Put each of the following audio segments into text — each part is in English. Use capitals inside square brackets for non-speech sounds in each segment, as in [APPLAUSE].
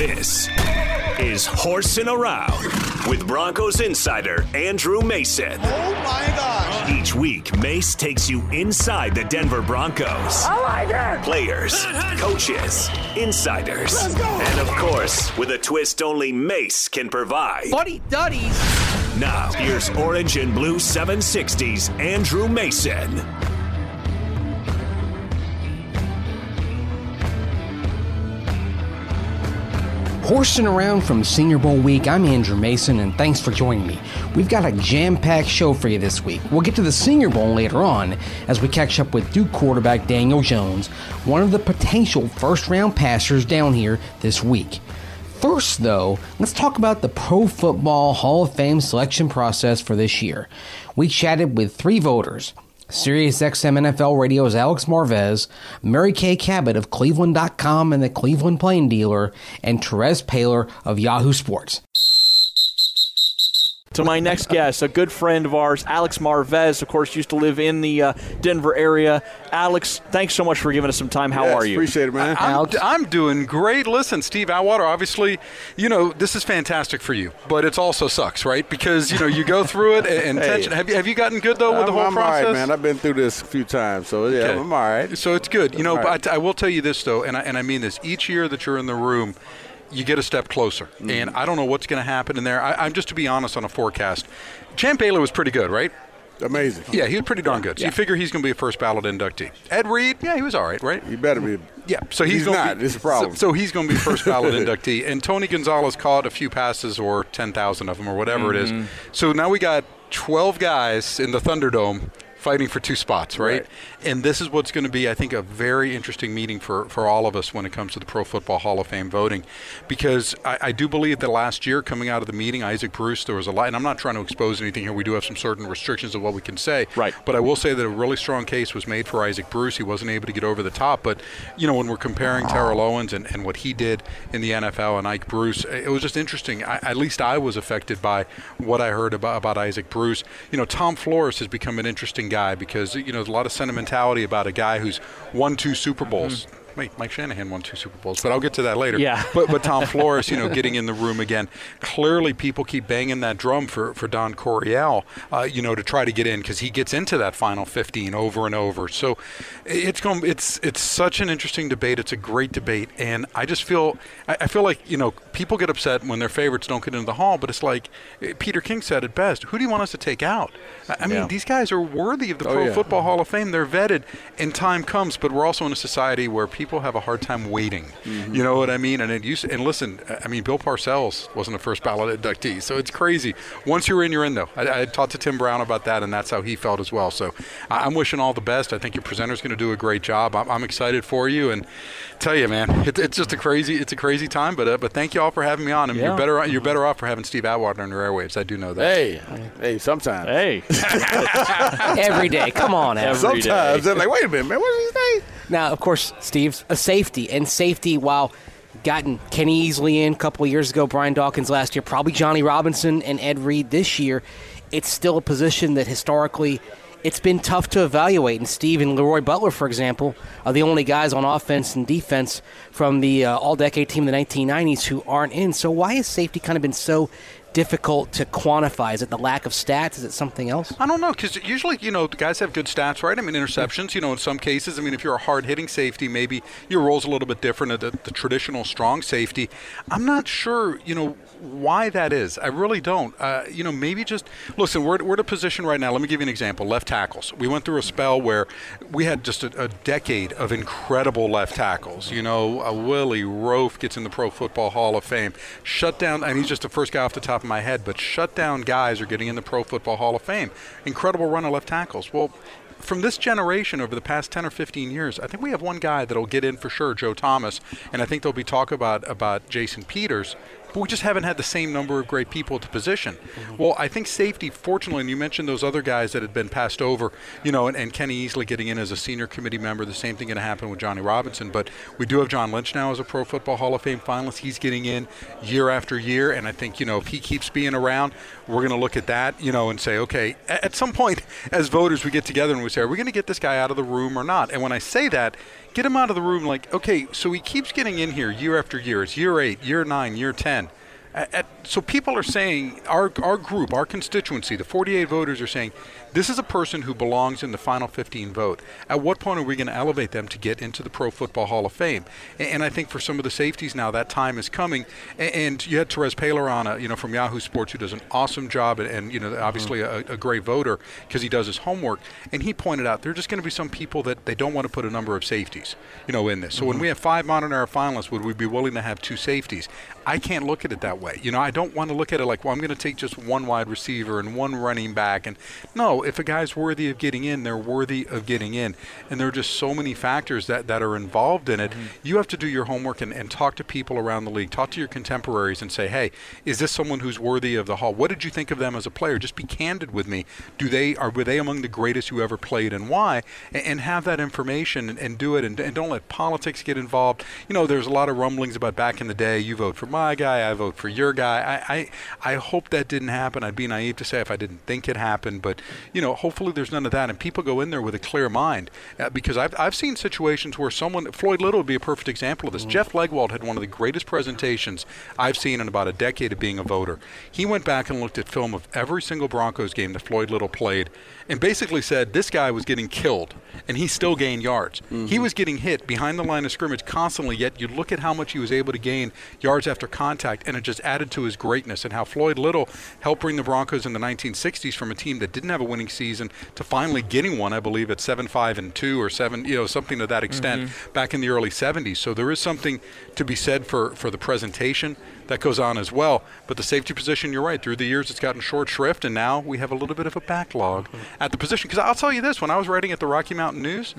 This is Horsing Around with Broncos insider Andrew Mason. Oh my gosh. Each week, Mace takes you inside the Denver Broncos. I like it. Players, coaches, insiders, Let's go. and of course, with a twist only Mace can provide. Buddy Duddies. Now, here's Orange and Blue 760's Andrew Mason. Horsing around from Senior Bowl week, I'm Andrew Mason, and thanks for joining me. We've got a jam packed show for you this week. We'll get to the Senior Bowl later on as we catch up with Duke quarterback Daniel Jones, one of the potential first round passers down here this week. First, though, let's talk about the Pro Football Hall of Fame selection process for this year. We chatted with three voters SiriusXM NFL Radio's Alex Marvez, Mary Kay Cabot of Cleveland.com and the Cleveland Plain Dealer, and Terez Paylor of Yahoo Sports. To my next guest, a good friend of ours, Alex Marvez, of course, used to live in the uh, Denver area. Alex, thanks so much for giving us some time. How Yes, are you? Appreciate it, man. I'm, I'm doing great. Listen, Steve Atwater, obviously, you know, this is fantastic for you, but it also sucks, right? Because, you know, you go through it and, and [LAUGHS] Hey. tension. Have you, have you gotten good, though, with the I'm, whole I'm all process? right, man. I've been through this a few times, so yeah, Okay. I'm all right. So it's good. You know, All right. but I, I will tell you this, though, and I, and I mean this. Each year that you're in the room, you get a step closer. Mm-hmm. And I don't know what's going to happen in there. I, I'm just to be honest on a forecast. Champ Bailey was pretty good, right? Amazing. Yeah, he was pretty darn good. So you figure he's going to be a first ballot inductee. Ed Reed, yeah, he was all right, right? You better be. Yeah, so he's, He's not. Be, It's a problem. So, so he's going to be first ballot [LAUGHS] inductee, and Tony Gonzalez caught a few passes or ten thousand of them or whatever it Mm-hmm. is. So now we got twelve guys in the Thunderdome fighting for two spots, right? Right. And this is what's going to be, I think, a very interesting meeting for, for all of us when it comes to the Pro Football Hall of Fame voting, because I, I do believe that last year, coming out of the meeting, Isaac Bruce, there was a lot, and I'm not trying to expose anything here. We do have some certain restrictions of what we can say, Right. but I will say that a really strong case was made for Isaac Bruce. He wasn't able to get over the top, but you know when we're comparing Terrell Owens and, and what he did in the NFL and Ike Bruce, it was just interesting. I, at least I was affected by what I heard about, about Isaac Bruce. You know, Tom Flores has become an interesting guy because you know there's a lot of sentimentality about a guy who's won two Super Bowls. Mm-hmm. Wait, Mike Shanahan won two Super Bowls, but I'll get to that later. Yeah. But but Tom [LAUGHS] Flores, you know, getting in the room again. Clearly, people keep banging that drum for for Don Coryell, uh, you know, to try to get in because he gets into that final 15 over and over. So it's going. It's it's such an interesting debate. It's a great debate, and I just feel I, I feel like you know people get upset when their favorites don't get into the hall, but it's like eh, Peter King said it best. Who do you want us to take out? I, I mean, these guys are worthy of the Oh, Pro yeah. Football Hall of Fame. They're vetted, and time comes. But we're also in a society where people have a hard time waiting. Mm-hmm. You know what I mean? And it used. And listen, I mean, Bill Parcells wasn't a first ballot inductee, so it's crazy. Once you're in, you're in. Though I, I talked to Tim Brown about that, and that's how he felt as well. So I- I'm wishing all the best. I think your presenter's going to do a great job. I'm, I'm excited for you, and tell you, man, it, it's just a crazy. It's a crazy time. But uh, but thank you all for having me on. And Yeah. you're better. You're better off for having Steve Atwater on your airwaves. I do know that. Hey, hey, sometimes. Hey. [LAUGHS] Every day. Come on, Al. Every Sometimes day. they're like, wait a minute, man, what did he say? Now, of course, Steve's a safety, and safety, while gotten Kenny Easley in a couple of years ago, Brian Dawkins last year, probably Johnny Robinson and Ed Reed this year, it's still a position that historically it's been tough to evaluate. And Steve and Leroy Butler, for example, are the only guys on offense and defense from the uh, all-decade team in the 1990s who aren't in. So why has safety kind of been so difficult to quantify? Is it the lack of stats? Is it something else? I don't know because usually you know the guys have good stats, right? I mean interceptions. You know in some cases, I mean if you're a hard hitting safety, maybe your role's a little bit different. The, the traditional strong safety, I'm not sure. You know why that is. I really don't. Uh, you know maybe just listen. We're we're at a position right now. Let me give you an example. Left tackles. We went through a spell where we had just a, a decade of incredible left tackles. You know Willie Roaf gets in the Pro Football Hall of Fame. Shut down, and he's just the first guy off the top of my head. But shut down guys are getting in the Pro Football Hall of Fame. Incredible run of left tackles. Well, from this generation over the past 10 or 15 years, I think we have one guy that'll get in for sure, Joe Thomas, and I think there'll be talk about about Jason Peters, but we just haven't had the same number of great people at the position. Mm-hmm. Well, I think safety, fortunately, and you mentioned those other guys that had been passed over, you know, and, and Kenny Easley getting in as a senior committee member. The same thing going to happen with Johnny Robinson. But we do have John Lynch now as a Pro Football Hall of Fame finalist. He's getting in year after year, and I think you know if he keeps being around, we're going to look at that, you know, and say, okay, at some point as voters, we get together and we say, are we going to get this guy out of the room or not? And when I say that, get him out of the room like, okay, so he keeps getting in here year after year. It's year eight, year nine, year 10. At, at, so people are saying, our, our group, our constituency, the 48 voters are saying, this is a person who belongs in the final 15 vote. At what point are we going to elevate them to get into the Pro Football Hall of Fame? And, and I think for some of the safeties now, that time is coming. And, and you had Terez Paylor on, uh, you know, from Yahoo Sports, who does an awesome job, and, and you know, obviously a, a great voter because he does his homework. And he pointed out there are just going to be some people that they don't want to put a number of safeties, you know, in this. So when we have five modern era finalists, would we be willing to have two safeties? I can't look at it that way. You know, I don't want to look at it like, well, I'm going to take just one wide receiver and one running back. And no, if a guy's worthy of getting in, they're worthy of getting in. And there are just so many factors that, that are involved in it. Mm-hmm. You have to do your homework and, and talk to people around the league, talk to your contemporaries and say, hey, is this someone who's worthy of the hall? What did you think of them as a player? Just be candid with me. Do they are were they among the greatest who ever played and why? And, and have that information and, and do it and, and don't let politics get involved. You know, there's a lot of rumblings about back in the day, you vote for my guy, I vote for your guy. I, I, I hope that didn't happen. I'd be naive to say if I didn't think it happened, but you know, hopefully there's none of that, and people go in there with a clear mind. Uh, because I've, I've seen situations where someone, Floyd Little would be a perfect example of this. Jeff Legwold had one of the greatest presentations I've seen in about a decade of being a voter. He went back and looked at film of every single Broncos game that Floyd Little played, and basically said this guy was getting killed, and he still gained yards. He mm-hmm. was getting hit behind the line of scrimmage constantly, yet you look at how much he was able to gain yards after contact, and it just added to his greatness and how Floyd Little helped bring the Broncos in the 1960s from a team that didn't have a winning season to finally getting one, I believe, at 7 5 and 2 or 7, you know, something to that extent mm-hmm. back in the early 70s. So there is something to be said for, for the presentation that goes on as well. But the safety position, you're right, through the years it's gotten short shrift, and now we have a little bit of a backlog mm-hmm. at the position. Because I'll tell you this when I was writing at the Rocky Mountain News,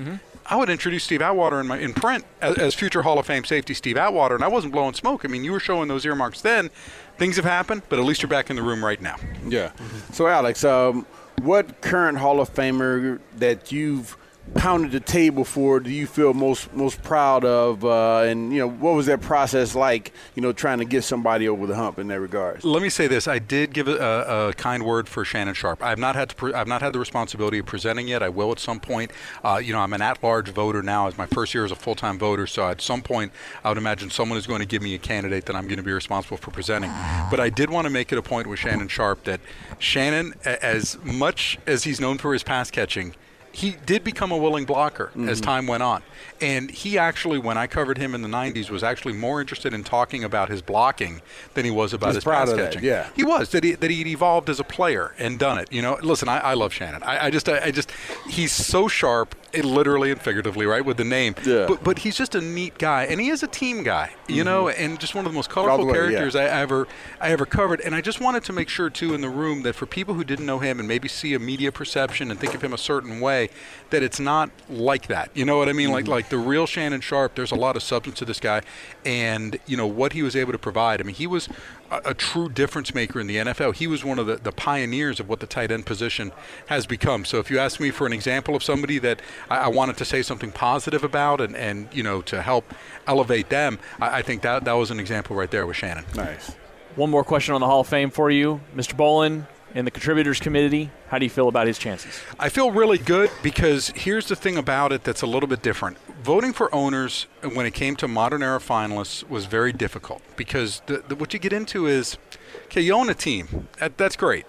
I would introduce Steve Atwater in my in print as, as future Hall of Fame safety Steve Atwater, and I wasn't blowing smoke. I mean, you were showing those earmarks then. Things have happened, but at least you're back in the room right now. Yeah. So, Alex, um, what current Hall of Famer that you've pounded the table for do you feel most most proud of? Uh, and you know, what was that process like? You know, trying to get somebody over the hump in that regards. Let me say this: I did give a, a, a kind word for Shannon Sharpe. I've not had to. Pre- I've not had the responsibility of presenting yet. I will at some point. Uh, you know, I'm an at-large voter now. As my first year as a full-time voter, so at some point, I would imagine someone is going to give me a candidate that I'm going to be responsible for presenting. But I did want to make it a point with Shannon Sharpe that Shannon, as much as he's known for his pass catching. He did become a willing blocker as mm-hmm. time went on. And he actually, when I covered him in the 90s, was actually more interested in talking about his blocking than he was about He's his proud pass that, catching. yeah. He was that he that he'd evolved as a player and done it. You know, listen, I, I love Shannon. I, I just I, I just he's so sharp, literally and figuratively, right, with the name. Yeah. But but he's just a neat guy, and he is a team guy. You mm-hmm. know, and just one of the most colorful the way, yeah. characters I ever I ever covered. And I just wanted to make sure too in the room that for people who didn't know him and maybe see a media perception and think of him a certain way, that it's not like that. You know what I mean? Like mm-hmm. like the real Shannon Sharpe. There's a lot of substance to this guy, and you know what he was able to provide. I mean, he was a, a true difference maker in the NFL. He was one of the, the pioneers of what the tight end position has become. So if you ask me for an example of somebody that I, I wanted to say something positive about and, and you know to help elevate them, I, I think that that was an example right there with Shannon. Nice. One more question on the Hall of Fame for you, Mr. Bowlen and the contributors committee. How do you feel about his chances? I feel really good because here's the thing about it that's a little bit different. Voting for owners when it came to modern era finalists was very difficult because the, the, what you get into is okay, you own a team. That, that's great.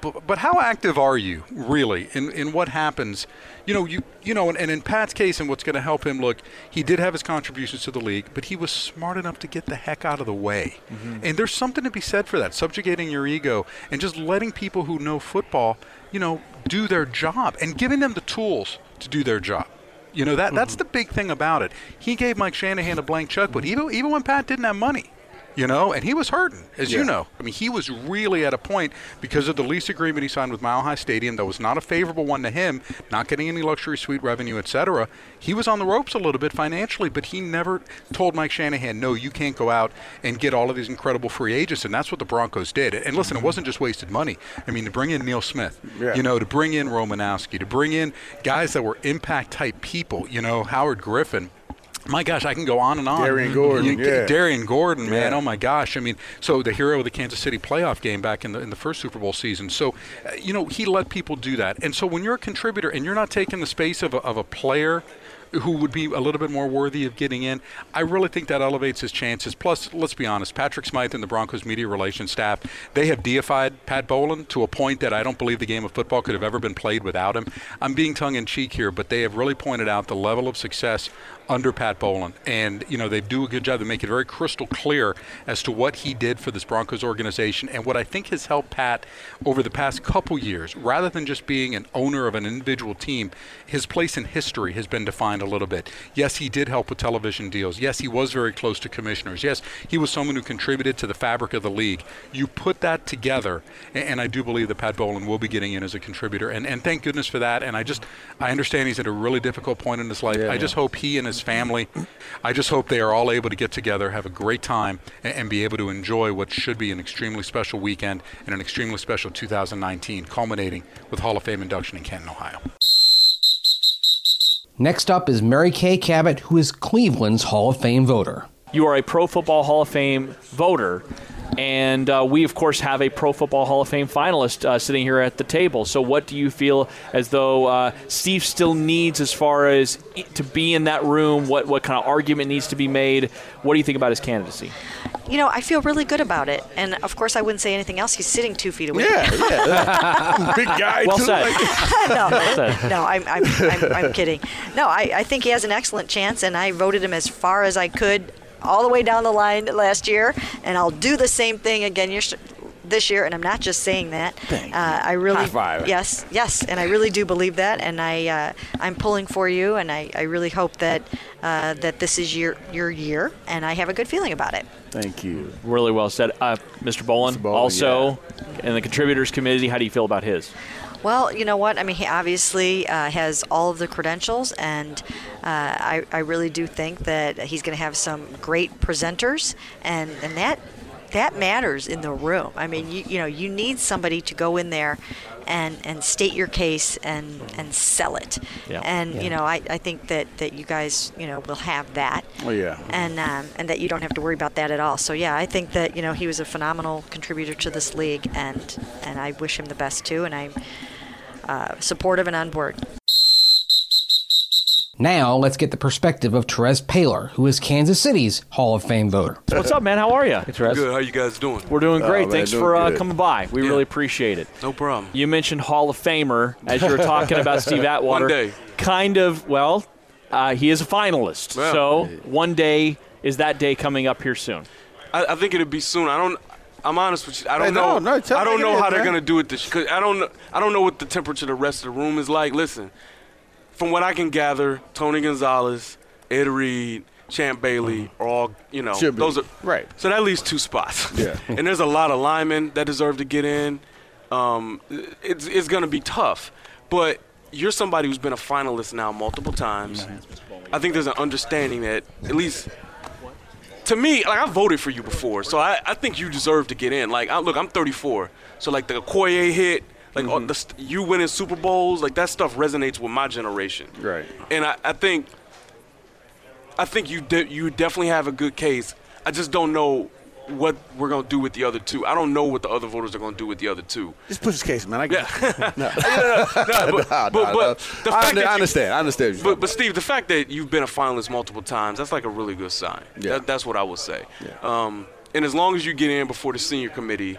But, but how active are you really in, in what happens? You know, you you know, and, and in Pat's case, and what's going to help him look, he did have his contributions to the league, but he was smart enough to get the heck out of the way. Mm-hmm. And there's something to be said for that, subjugating your ego and just letting people who know football, you know, do their job and giving them the tools to do their job. You know that that's mm-hmm. the big thing about it. He gave Mike Shanahan a blank checkbook, mm-hmm. even even when Pat didn't have money. You know, and he was hurting, as Yeah. you know. I mean, he was really at a point because of the lease agreement he signed with Mile High Stadium that was not a favorable one to him, not getting any luxury suite revenue, et cetera. He was on the ropes a little bit financially, but he never told Mike Shanahan, no, you can't go out and get all of these incredible free agents, and that's what the Broncos did. And listen, it mm-hmm. wasn't just wasted money. I mean, to bring in Neil Smith, Yeah. you know, to bring in Romanowski, to bring in guys that were impact type people, you know, Howard Griffith. My gosh, I can go on and on. Darrien Gordon, You- yeah. Darrien Gordon, man. Yeah. Oh my gosh. I mean, so the hero of the Kansas City playoff game back in the in the first Super Bowl season. So, uh, you know, he let people do that. And so when you're a contributor and you're not taking the space of a, of a player who would be a little bit more worthy of getting in, I really think that elevates his chances. Plus, let's be honest, Patrick Smyth and the Broncos media relations staff, they have deified Pat Bowlen to a point that I don't believe the game of football could have ever been played without him. I'm being tongue in cheek here, but they have really pointed out the level of success under Pat Bowlen. And, you know, they do a good job. They make it very crystal clear as to what he did for this Broncos organization and what I think has helped Pat over the past couple years. Rather than just being an owner of an individual team, his place in history has been defined a little bit. Yes, he did help with television deals. Yes, he was very close to commissioners. Yes, he was someone who contributed to the fabric of the league. You put that together, and I do believe that Pat Bowlen will be getting in as a contributor. And, and thank goodness for that. And I just, I understand he's at a really difficult point in his life. I just hope he and his family, I just hope they are all able to get together, have a great time, and, and be able to enjoy what should be an extremely special weekend and an extremely special 2019, culminating with Hall of Fame induction in Canton, Ohio. Next up is Mary Kay Cabot, who is Cleveland's Hall of Fame voter. You are a Pro Football Hall of Fame voter. And uh, we, of course, have a Pro Football Hall of Fame finalist uh, sitting here at the table. So, what do you feel as though uh, Steve still needs as far as to be in that room? What, what kind of argument needs to be made? What do you think about his candidacy? You know, I feel really good about it. And of course, I wouldn't say anything else. He's sitting two feet away. Yeah, yeah. [LAUGHS] Big guy. Well too. said. Like, [LAUGHS] no, said. no, I'm, I'm, I'm, I'm kidding. No, I, I think he has an excellent chance, and I voted him as far as I could, all the way down the line last year, and I'll do the same thing again this year. And I'm not just saying that. Thank uh, I really, High five. yes, yes, and I really do believe that, and I, uh, I'm pulling for you, and I, I really hope that, uh, that this is your, your year, and I have a good feeling about it. Thank you. Really well said. Uh, Mr. Bowlen, Mr. Bowlen, also in the contributors committee, how do you feel about his? Well, you know what? I mean, he obviously uh, has all of the credentials, and uh, I, I really do think that he's going to have some great presenters, and, and that that matters in the room. I mean, you, you know, you need somebody to go in there and, and state your case and, and sell it. Yeah. And you know, I, I think that, that you guys you know will have that. Oh, yeah. And um, and that you don't have to worry about that at all. So yeah, I think that you know he was a phenomenal contributor to this league, and and I wish him the best too. And I'm uh, supportive and on board. Now, let's get the perspective of Terez Paylor, who is Kansas City's Hall of Fame voter. What's up, man? How are you? Good. How you guys doing? We're doing great. man, Thanks doing for uh, coming by. We Yeah. really appreciate it. No problem. You mentioned Hall of Famer as you were talking about [LAUGHS] Steve Atwater. One day. Kind of, well, uh, he is a finalist. Well. So one day, is that day coming up here soon? I, I think it'll be soon. I don't. I'm honest with you. I don't Hey, know. no, tell I don't me know it is, how they're man. gonna do it this. Cause I don't. know- I don't know what the temperature of the rest of the room is like. Listen, from what I can gather, Tony Gonzalez, Ed Reed, Champ Bailey are all. You know, Should be. those are Right. So that leaves two spots. [LAUGHS] Yeah. [LAUGHS] and there's a lot of linemen that deserve to get in. Um, it's it's gonna be tough, but you're somebody who's been a finalist now multiple times. I think there's an understanding that at least to me, like I voted for you before, so I, I think you deserve to get in. Like, I, look, I'm 34, so like the Okoye hit, like all mm-hmm. the, you winning Super Bowls, like that stuff resonates with my generation. Right. And I, I think, I think you de- you definitely have a good case. I just don't know what we're gonna do with the other two. I don't know what the other voters are gonna do with the other two. Just push his case, man. I get Yeah. no. No, No, but, no, but the I, fact that I understand. I understand. but, but Steve, the fact that you've been a finalist multiple times, that's like a really good sign. Yeah. That, that's what I would say. Yeah. Um, and as long as you get in before the senior committee,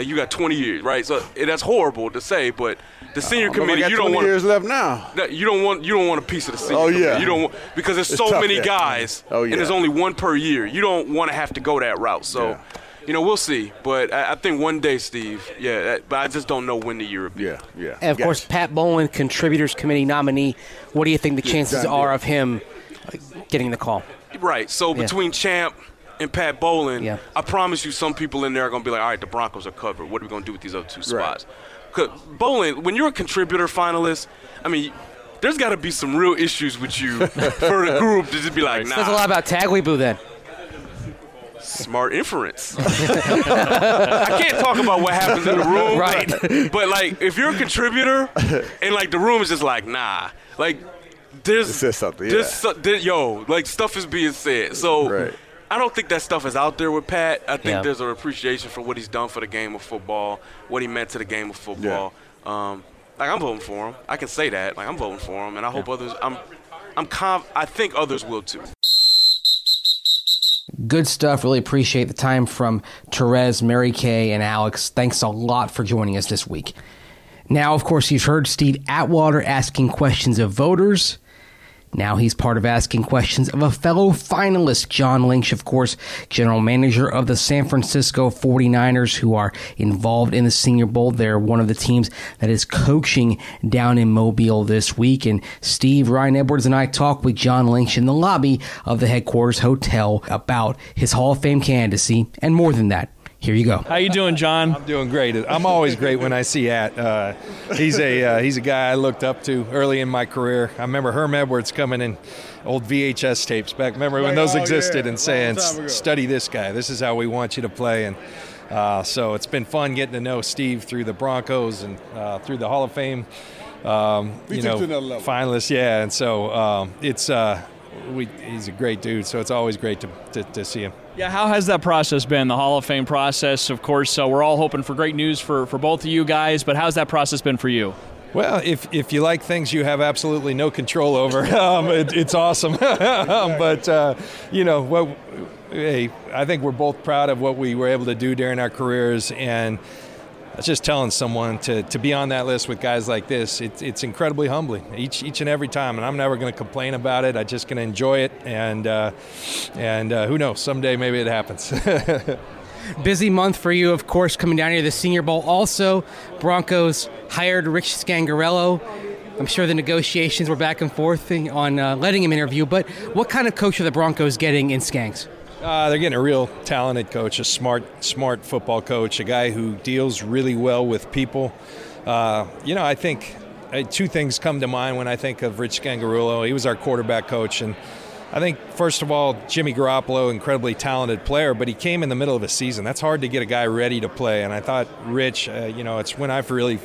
like you got 20 years, right? So that's horrible to say, but the senior talking committee, got you don't 20 want years left now. that- you don't want you don't want a piece of the senior. Oh, committee. yeah. You don't want because there's It's so many yeah. guys, Oh, yeah. and there's only one per year. You don't want to have to go that route. So, Yeah. you know, we'll see. But I, I think one day, Steve. Yeah, that, but I just don't know when the year will be. Yeah, yeah. And of Gotcha. course, Pat Bowlen, Contributors Committee nominee. What do you think the chances done are deal. of him uh, getting the call? Right. So Yeah. between Champ, and Pat Bowlen, Yeah. I promise you, some people in there are going to be like, all right, the Broncos are covered. What are we going to do with these other two spots? 'Cause Bowlen, when you're a contributor finalist, I mean, there's got to be some real issues with you [LAUGHS] for the group to just be like, nah. Says a lot nah, about Tagliabue then. smart inference. [LAUGHS] I can't talk about what happens in the room, Right. But, but, like, if you're a contributor and like the room is just like, nah, like there's It says something, there's yeah. so- there- yo, like stuff is being said. So Right. I don't think that stuff is out there with Pat. I think Yeah. there's an appreciation for what he's done for the game of football, what he meant to the game of football. Um, like I'm voting for him. I can say that. Like I'm voting for him, and I hope others. I'm, I'm conf- I think others will too. Good stuff. Really appreciate the time from Terez, Mary Kay, and Alex. Thanks a lot for joining us this week. Now, of course, you've heard Steve Atwater asking questions of voters. Now he's part of asking questions of a fellow finalist, John Lynch, of course, general manager of the San Francisco 49ers, who are involved in the Senior Bowl. They're one of the teams that is coaching down in Mobile this week. And Steve, Ryan Edwards, and I talked with John Lynch in the lobby of the headquarters hotel about his Hall of Fame candidacy and more than that. Here you go. How you doing, John? I'm doing great. I'm always great when I see At. Uh, he's a uh, he's a guy I looked up to early in my career. I remember Herm Edwards coming in old VHS tapes back. Remember when Right, those oh, existed yeah, and saying, long time ago. "Study this guy. This is how we want you to play." And uh, so it's been fun getting to know Steve through the Broncos and uh, through the Hall of Fame. Um, We you took know, to another level. finalists. Yeah, and so um, it's. Uh, we, he's a great dude, so it's always great to, to, to see him. Yeah, how has that process been? The Hall of Fame process, of course. Uh, we're all hoping for great news for, for both of you guys, but how's that process been for you? Well, if, if you like things you have absolutely no control over, [LAUGHS] um, it, it's awesome. [LAUGHS] but, uh, you know, what, hey, I think we're both proud of what we were able to do during our careers. And that's just telling someone to, to be on that list with guys like this, it, it's incredibly humbling each, each and every time. And I'm never going to complain about it. I'm just going to enjoy it. And, uh, and uh, who knows, someday maybe it happens. [LAUGHS] Busy month for you, of course, coming down here to the Senior Bowl. Also, Broncos hired Rich Scangarello. I'm sure the negotiations were back and forth on uh, letting him interview, but what kind of coach are the Broncos getting in Skanks? Uh, they're getting a real talented coach, a smart, smart football coach, a guy who deals really well with people. Uh, you know, I think uh, two things come to mind when I think of Rich Scangarello. He was our quarterback coach, and I think first of all, Jimmy Garoppolo, incredibly talented player, but he came in the middle of a season. That's hard to get a guy ready to play. And I thought Rich, uh, you know, it's when I really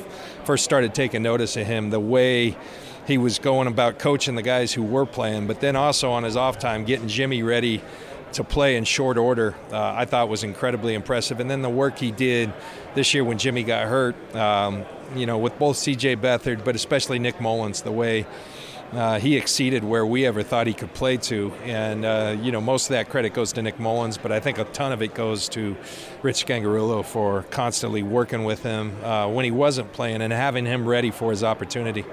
first started taking notice of him, the way he was going about coaching the guys who were playing, but then also on his off time, getting Jimmy ready to play in short order, uh, I thought was incredibly impressive. And then the work he did this year when Jimmy got hurt, um, you know, with both C.J. Beathard, but especially Nick Mullens, the way uh, he exceeded where we ever thought he could play to. And, uh, you know, most of that credit goes to Nick Mullens, but I think a ton of it goes to Rich Scangarello for constantly working with him uh, when he wasn't playing and having him ready for his opportunity.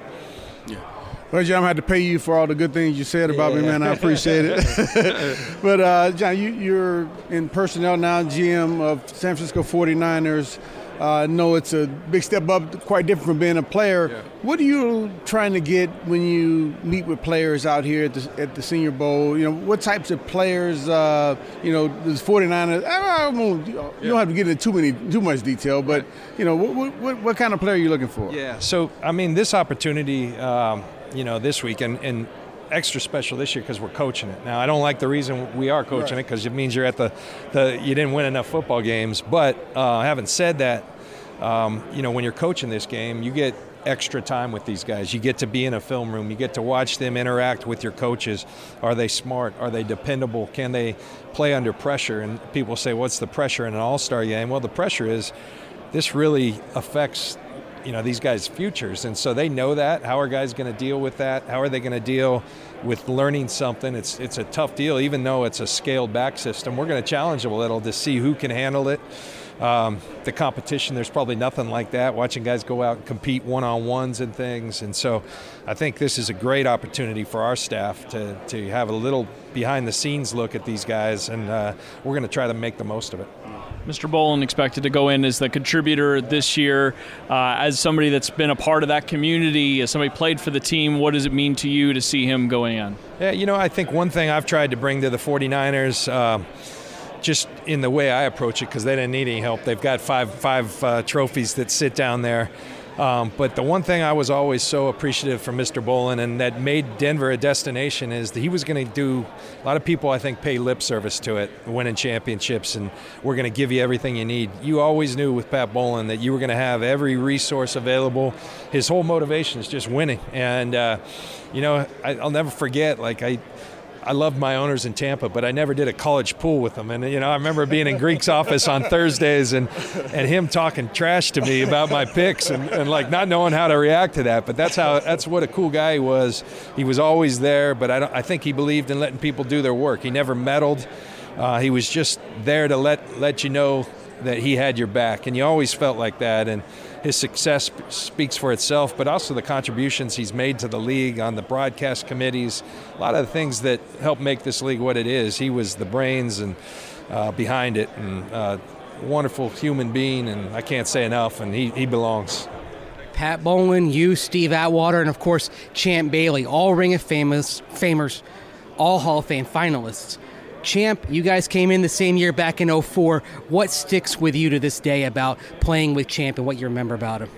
Well, John, I had to pay you for all the good things you said about me, man. I appreciate it. [LAUGHS] but, uh, John, you, you're in personnel now, GM of San Francisco 49ers. Uh, I know it's a big step up, quite different from being a player. What are you trying to get when you meet with players out here at the, at the Senior Bowl? You know, what types of players, uh, you know, the 49ers, I won't, you don't have to get into too many, too much detail, but, you know, what, what, what kind of player are you looking for? Yeah. So, I mean, this opportunity, um, you know, this week and, and extra special this year because we're coaching it. Now, I don't like the reason we are coaching it because it means you're at the, the, you didn't win enough football games. But uh, having said that, um, you know, when you're coaching this game, you get extra time with these guys. You get to be in a film room. You get to watch them interact with your coaches. Are they smart? Are they dependable? Can they play under pressure? And people say, what's the pressure in an all star game? Well, the pressure is this really affects you know these guys' futures, and so they know that. How are guys going to deal with that? How are they going to deal with learning something? It's it's a tough deal, even though it's a scaled back system. We're going to challenge them a little to see who can handle it. Um, the competition, there's probably nothing like that. Watching guys go out and compete one on ones and things, and so I think this is a great opportunity for our staff to to have a little behind the scenes look at these guys, and uh, we're going to try to make the most of it. Mr. Bowlen expected to go in as the contributor this year. Uh, as somebody that's been a part of that community, as somebody played for the team, what does it mean to you to see him going in? Yeah, you know, I think one thing I've tried to bring to the 49ers, uh, just in the way I approach it because they didn't need any help. They've got five five uh, trophies that sit down there. Um, but the one thing I was always so appreciative from Mr. Bowlen and that made Denver a destination is that he was going to do. A lot of people, I think, pay lip service to it, winning championships, and we're going to give you everything you need. You always knew with Pat Bowlen that you were going to have every resource available. His whole motivation is just winning, and uh, you know, I, I'll never forget. Like I, I loved my owners in Tampa, but I never did a college pool with them. And you know, I remember being in Greek's office on Thursdays and and him talking trash to me about my picks and, and like not knowing how to react to that. But that's how that's what a cool guy he was. He was always there, but I I think he believed in letting people do their work. He never meddled. Uh, he was just there to let let you know that he had your back, and you always felt like that. And his success speaks for itself, but also the contributions he's made to the league on the broadcast committees, a lot of the things that help make this league what it is. He was the brains and uh, behind it, and uh, wonderful human being, and I can't say enough, and he, he belongs. Pat Bowlen, you, Steve Atwater, and of course Champ Bailey, all Ring of Famous, Famers, all Hall of Fame finalists. Champ, you guys came in the same year back in 04. What sticks with you to this day about playing with Champ and what you remember about him?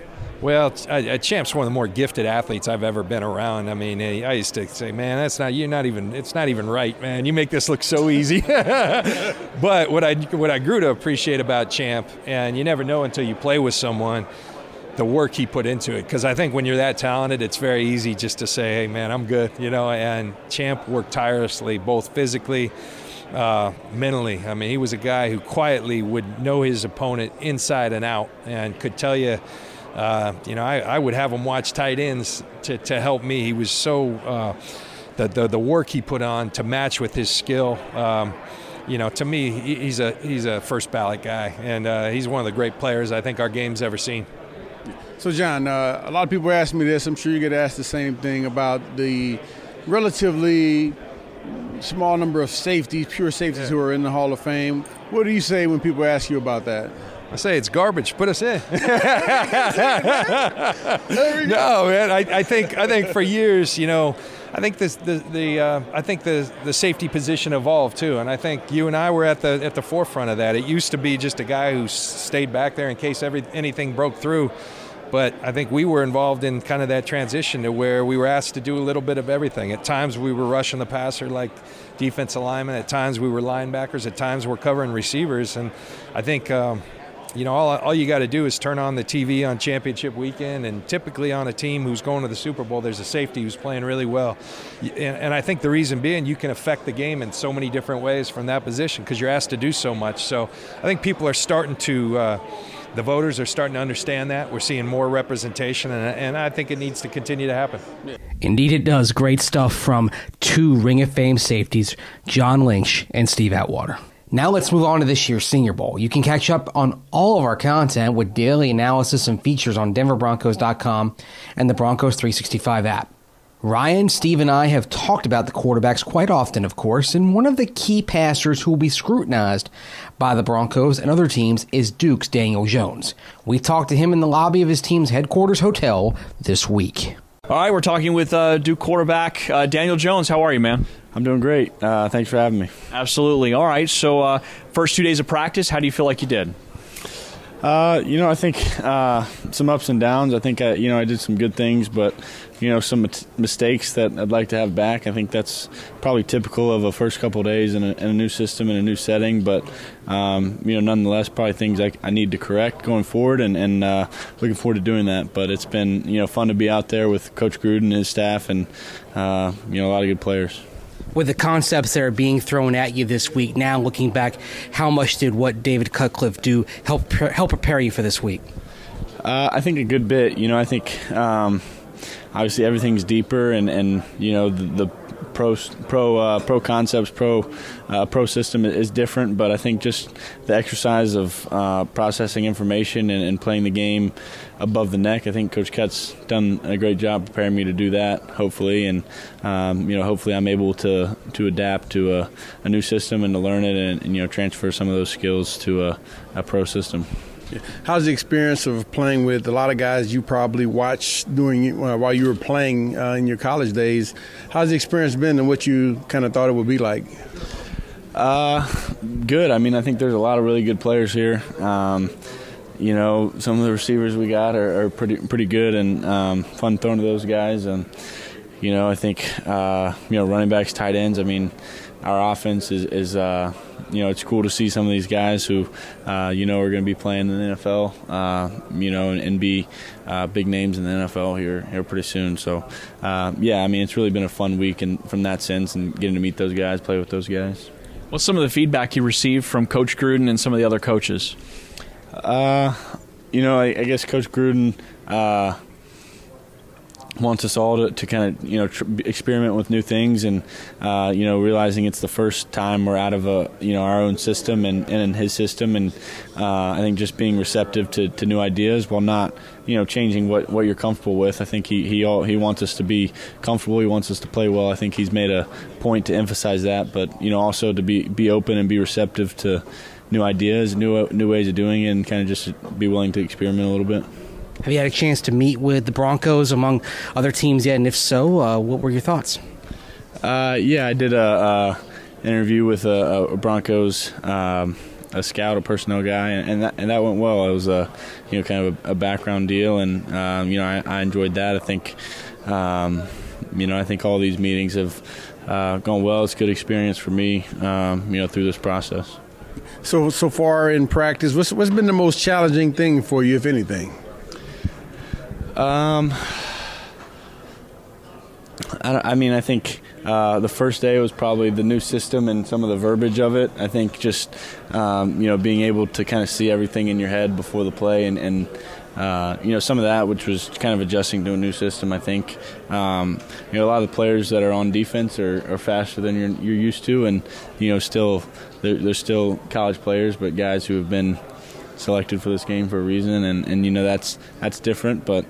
Well, uh, Champ's one of the more gifted athletes I've ever been around. I mean, I used to say, "Man, that's not you're not even it's not even right, man. You make this look so easy." [LAUGHS] but what I what I grew to appreciate about Champ, and you never know until you play with someone, the work he put into it. Because I think when you're that talented, it's very easy just to say, "Hey, man, I'm good," you know. And Champ worked tirelessly, both physically uh, mentally. I mean, he was a guy who quietly would know his opponent inside and out and could tell you. Uh, you know, I, I, would have him watch tight ends to, to help me. He was so uh, the, the, the work he put on to match with his skill. Um, you know, to me, he's a he's a first ballot guy, and uh, he's one of the great players I think our game's ever seen. So, John, uh, a lot of people ask me this. I'm sure you get asked the same thing about the relatively small number of safeties, pure safeties yeah. who are in the Hall of Fame. What do you say when people ask you about that? I say it's garbage. Put us in. no, man. I, I, think I think for years, you know, I think this, the the uh, I think the the safety position evolved too, and I think you and I were at the at the forefront of that. It used to be just a guy who stayed back there in case every anything broke through. But I think we were involved in kind of that transition to where we were asked to do a little bit of everything. At times we were rushing the passer like defense alignment. At times we were linebackers. At times we're covering receivers. And I think, um, you know, all, all you got to do is turn on the TV on championship weekend. And typically on a team who's going to the Super Bowl, there's a safety who's playing really well. And, and I think the reason being you can affect the game in so many different ways from that position because you're asked to do so much. So I think people are starting to. Uh, the voters are starting to understand that. We're seeing more representation, and, and I think it needs to continue to happen. Indeed, it does. Great stuff from two Ring of Fame safeties, John Lynch and Steve Atwater. Now let's move on to this year's Senior Bowl. You can catch up on all of our content with daily analysis and features on denverbroncos.com and the Broncos 365 app. Ryan, Steve, and I have talked about the quarterbacks quite often, of course, and one of the key passers who will be scrutinized by the Broncos and other teams is Duke's Daniel Jones. We talked to him in the lobby of his team's headquarters hotel this week. All right, we're talking with uh, Duke quarterback uh, Daniel Jones. How are you, man? I'm doing great. Uh, thanks for having me. Absolutely. All right, so uh, first two days of practice, how do you feel like you did? Uh, you know, I think uh, some ups and downs. I think I, you know I did some good things, but you know some mistakes that I'd like to have back. I think that's probably typical of a first couple days in a, in a, new system in a new setting. But um, you know, nonetheless, probably things I, I, need to correct going forward, and, and uh, looking forward to doing that. But it's been you know fun to be out there with Coach Gruden and his staff, and uh, you know a lot of good players with the concepts that are being thrown at you this week. Now, looking back, how much did what David Cutcliffe do help help prepare you for this week? Uh, I think a good bit. You know, I think um, obviously everything's deeper, and, and you know the, the pro pro uh, pro concepts pro uh, pro system is different, but I think just the exercise of uh, processing information and, and, playing the game above the neck. I think Coach Kett's done a great job preparing me to do that. Hopefully, and um, you know, hopefully, I'm able to to adapt to a, a new system and to learn it, and, and, you know, transfer some of those skills to a, a pro system. How's the experience of playing with a lot of guys you probably watched during uh, while you were playing uh, in your college days? How's the experience been, and what you kind of thought it would be like? Uh, good. I mean, I think there's a lot of really good players here. Um, you know, some of the receivers we got are, are pretty pretty good and um, fun throwing to those guys. And you know, I think uh, you know running backs, tight ends. I mean, our offense is, is uh, you know it's cool to see some of these guys who uh, you know are going to be playing in the NFL. Uh, you know, and, and be uh, big names in the NFL here here pretty soon. So uh, yeah, I mean, it's really been a fun week and from that sense and getting to meet those guys, play with those guys. What's some of the feedback you received from Coach Gruden and some of the other coaches? Uh, you know, I, I guess Coach Gruden uh, wants us all to, to kind of you know tr- experiment with new things and uh, you know realizing it's the first time we're out of a you know our own system and, and in his system and uh, I think just being receptive to, to new ideas while not you know changing what, what you're comfortable with. I think he he all, he wants us to be comfortable. He wants us to play well. I think he's made a point to emphasize that, but you know also to be be open and be receptive to new ideas, new new ways of doing it, and kind of just be willing to experiment a little bit. Have you had a chance to meet with the Broncos among other teams yet? And if so, uh, what were your thoughts? Uh, yeah, I did a, a interview with a, a Broncos. Um, a scout, a personnel guy, and that and that went well. It was a you know kind of a, a background deal, and um, you know I, I, enjoyed that. I think um, you know I think all these meetings have uh, gone well. It's a good experience for me, um, you know, through this process. So so far in practice, what's what's been the most challenging thing for you, if anything? Um, I, I mean, I think uh, the first day was probably the new system and some of the verbiage of it. I think just um, you know being able to kind of see everything in your head before the play and, and uh, you know some of that, which was kind of adjusting to a new system. I think um, you know a lot of the players that are on defense are, are faster than you're, you're, used to, and you know still they're, they're, still college players, but guys who have been selected for this game for a reason, and, and you know that's that's different, but.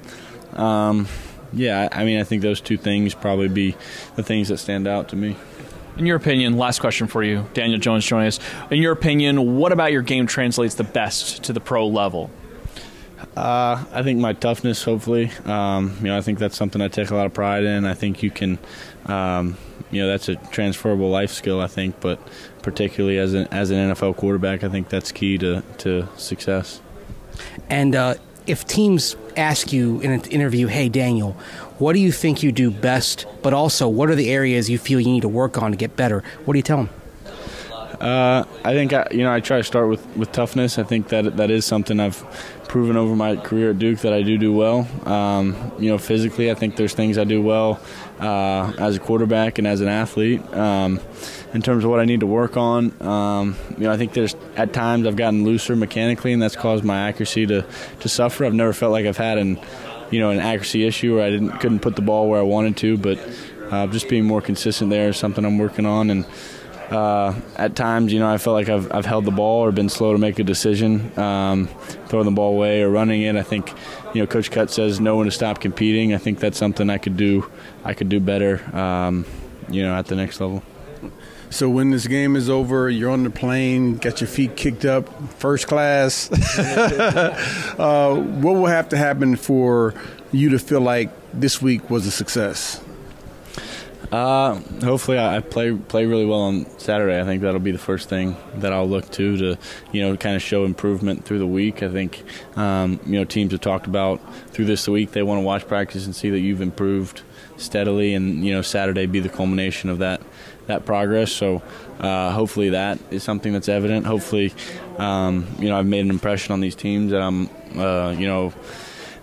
Um, yeah, I mean, I think those two things probably be the things that stand out to me. In your opinion, last question for you, Daniel Jones joining us. In your opinion, what about your game translates the best to the pro level? Uh, I think my toughness, hopefully. Um, you know, I think that's something I take a lot of pride in. I think you can, um, you know, that's a transferable life skill. I think, but particularly as an as an NFL quarterback, I think that's key to to success. And uh, if teams ask you in an interview, hey, Daniel, what do you think you do best? But also, what are the areas you feel you need to work on to get better? What do you tell them? Uh, I think I, you know I try to start with, with toughness. I think that that is something I've proven over my career at Duke that I do do well. Um, you know, physically, I think there's things I do well uh, as a quarterback and as an athlete. Um, in terms of what I need to work on, um, you know, I think there's at times I've gotten looser mechanically, and that's caused my accuracy to, to suffer. I've never felt like I've had an you know an accuracy issue where I didn't couldn't put the ball where I wanted to, but uh, just being more consistent there is something I'm working on and. Uh, at times, you know, I felt like I've, I've held the ball or been slow to make a decision, um, throwing the ball away or running it. I think, you know, Coach Cut says no one to stop competing. I think that's something I could do. I could do better, um, you know, at the next level. So when this game is over, you're on the plane, got your feet kicked up, first class. [LAUGHS] uh, what will have to happen for you to feel like this week was a success? Uh, hopefully, I play play really well on Saturday. I think that'll be the first thing that I'll look to to you know kind of show improvement through the week. I think um, you know teams have talked about through this week they want to watch practice and see that you've improved steadily, and you know Saturday be the culmination of that that progress. So uh, hopefully that is something that's evident. Hopefully, um, you know I've made an impression on these teams that I'm uh, you know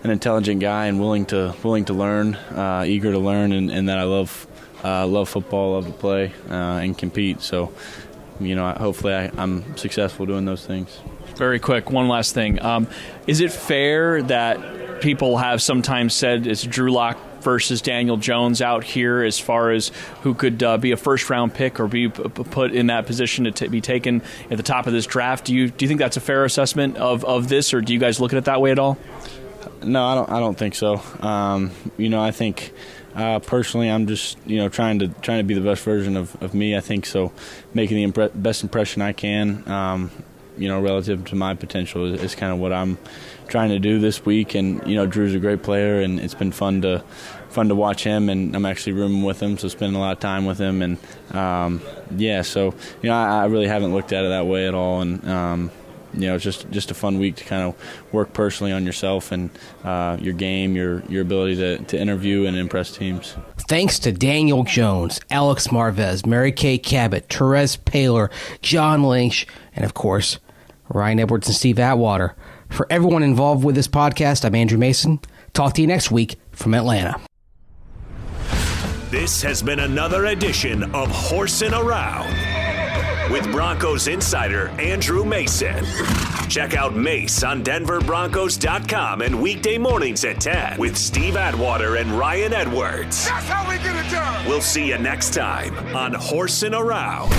an intelligent guy and willing to willing to learn, uh, eager to learn, and, and that I love uh, love football, love to play, uh, and compete. So, you know, hopefully I, am successful doing those things. Very quick, one last thing. Um, is it fair that people have sometimes said it's Drew Lock versus Daniel Jones out here as far as who could uh, be a first round pick or be put in that position to t- be taken at the top of this draft? Do you do you think that's a fair assessment of, of this, or do you guys look at it that way at all? No, I don't. I don't think so. Um, you know, I think uh, personally, I'm just you know trying to trying to be the best version of, of me. I think so, making the impre- best impression I can. Um, you know, relative to my potential is, is kind of what I'm trying to do this week. And you know, Drew's a great player, and it's been fun to fun to watch him. And I'm actually rooming with him, so spending a lot of time with him. And um, yeah, so you know, I, I, really haven't looked at it that way at all. And um, you know, it's just just a fun week to kind of work personally on yourself and uh, your game, your your ability to, to interview and impress teams. Thanks to Daniel Jones, Alex Marvez, Mary Kay Cabot, Terez Paylor, John Lynch, and of course, Ryan Edwards and Steve Atwater. For everyone involved with this podcast, I'm Andrew Mason. Talk to you next week from Atlanta. This has been another edition of Horsing Around with Broncos insider Andrew Mason. Check out Mace on DenverBroncos.com and weekday mornings at 10 with Steve Atwater and Ryan Edwards. That's how we get it done. We'll see you next time on Horsing Around.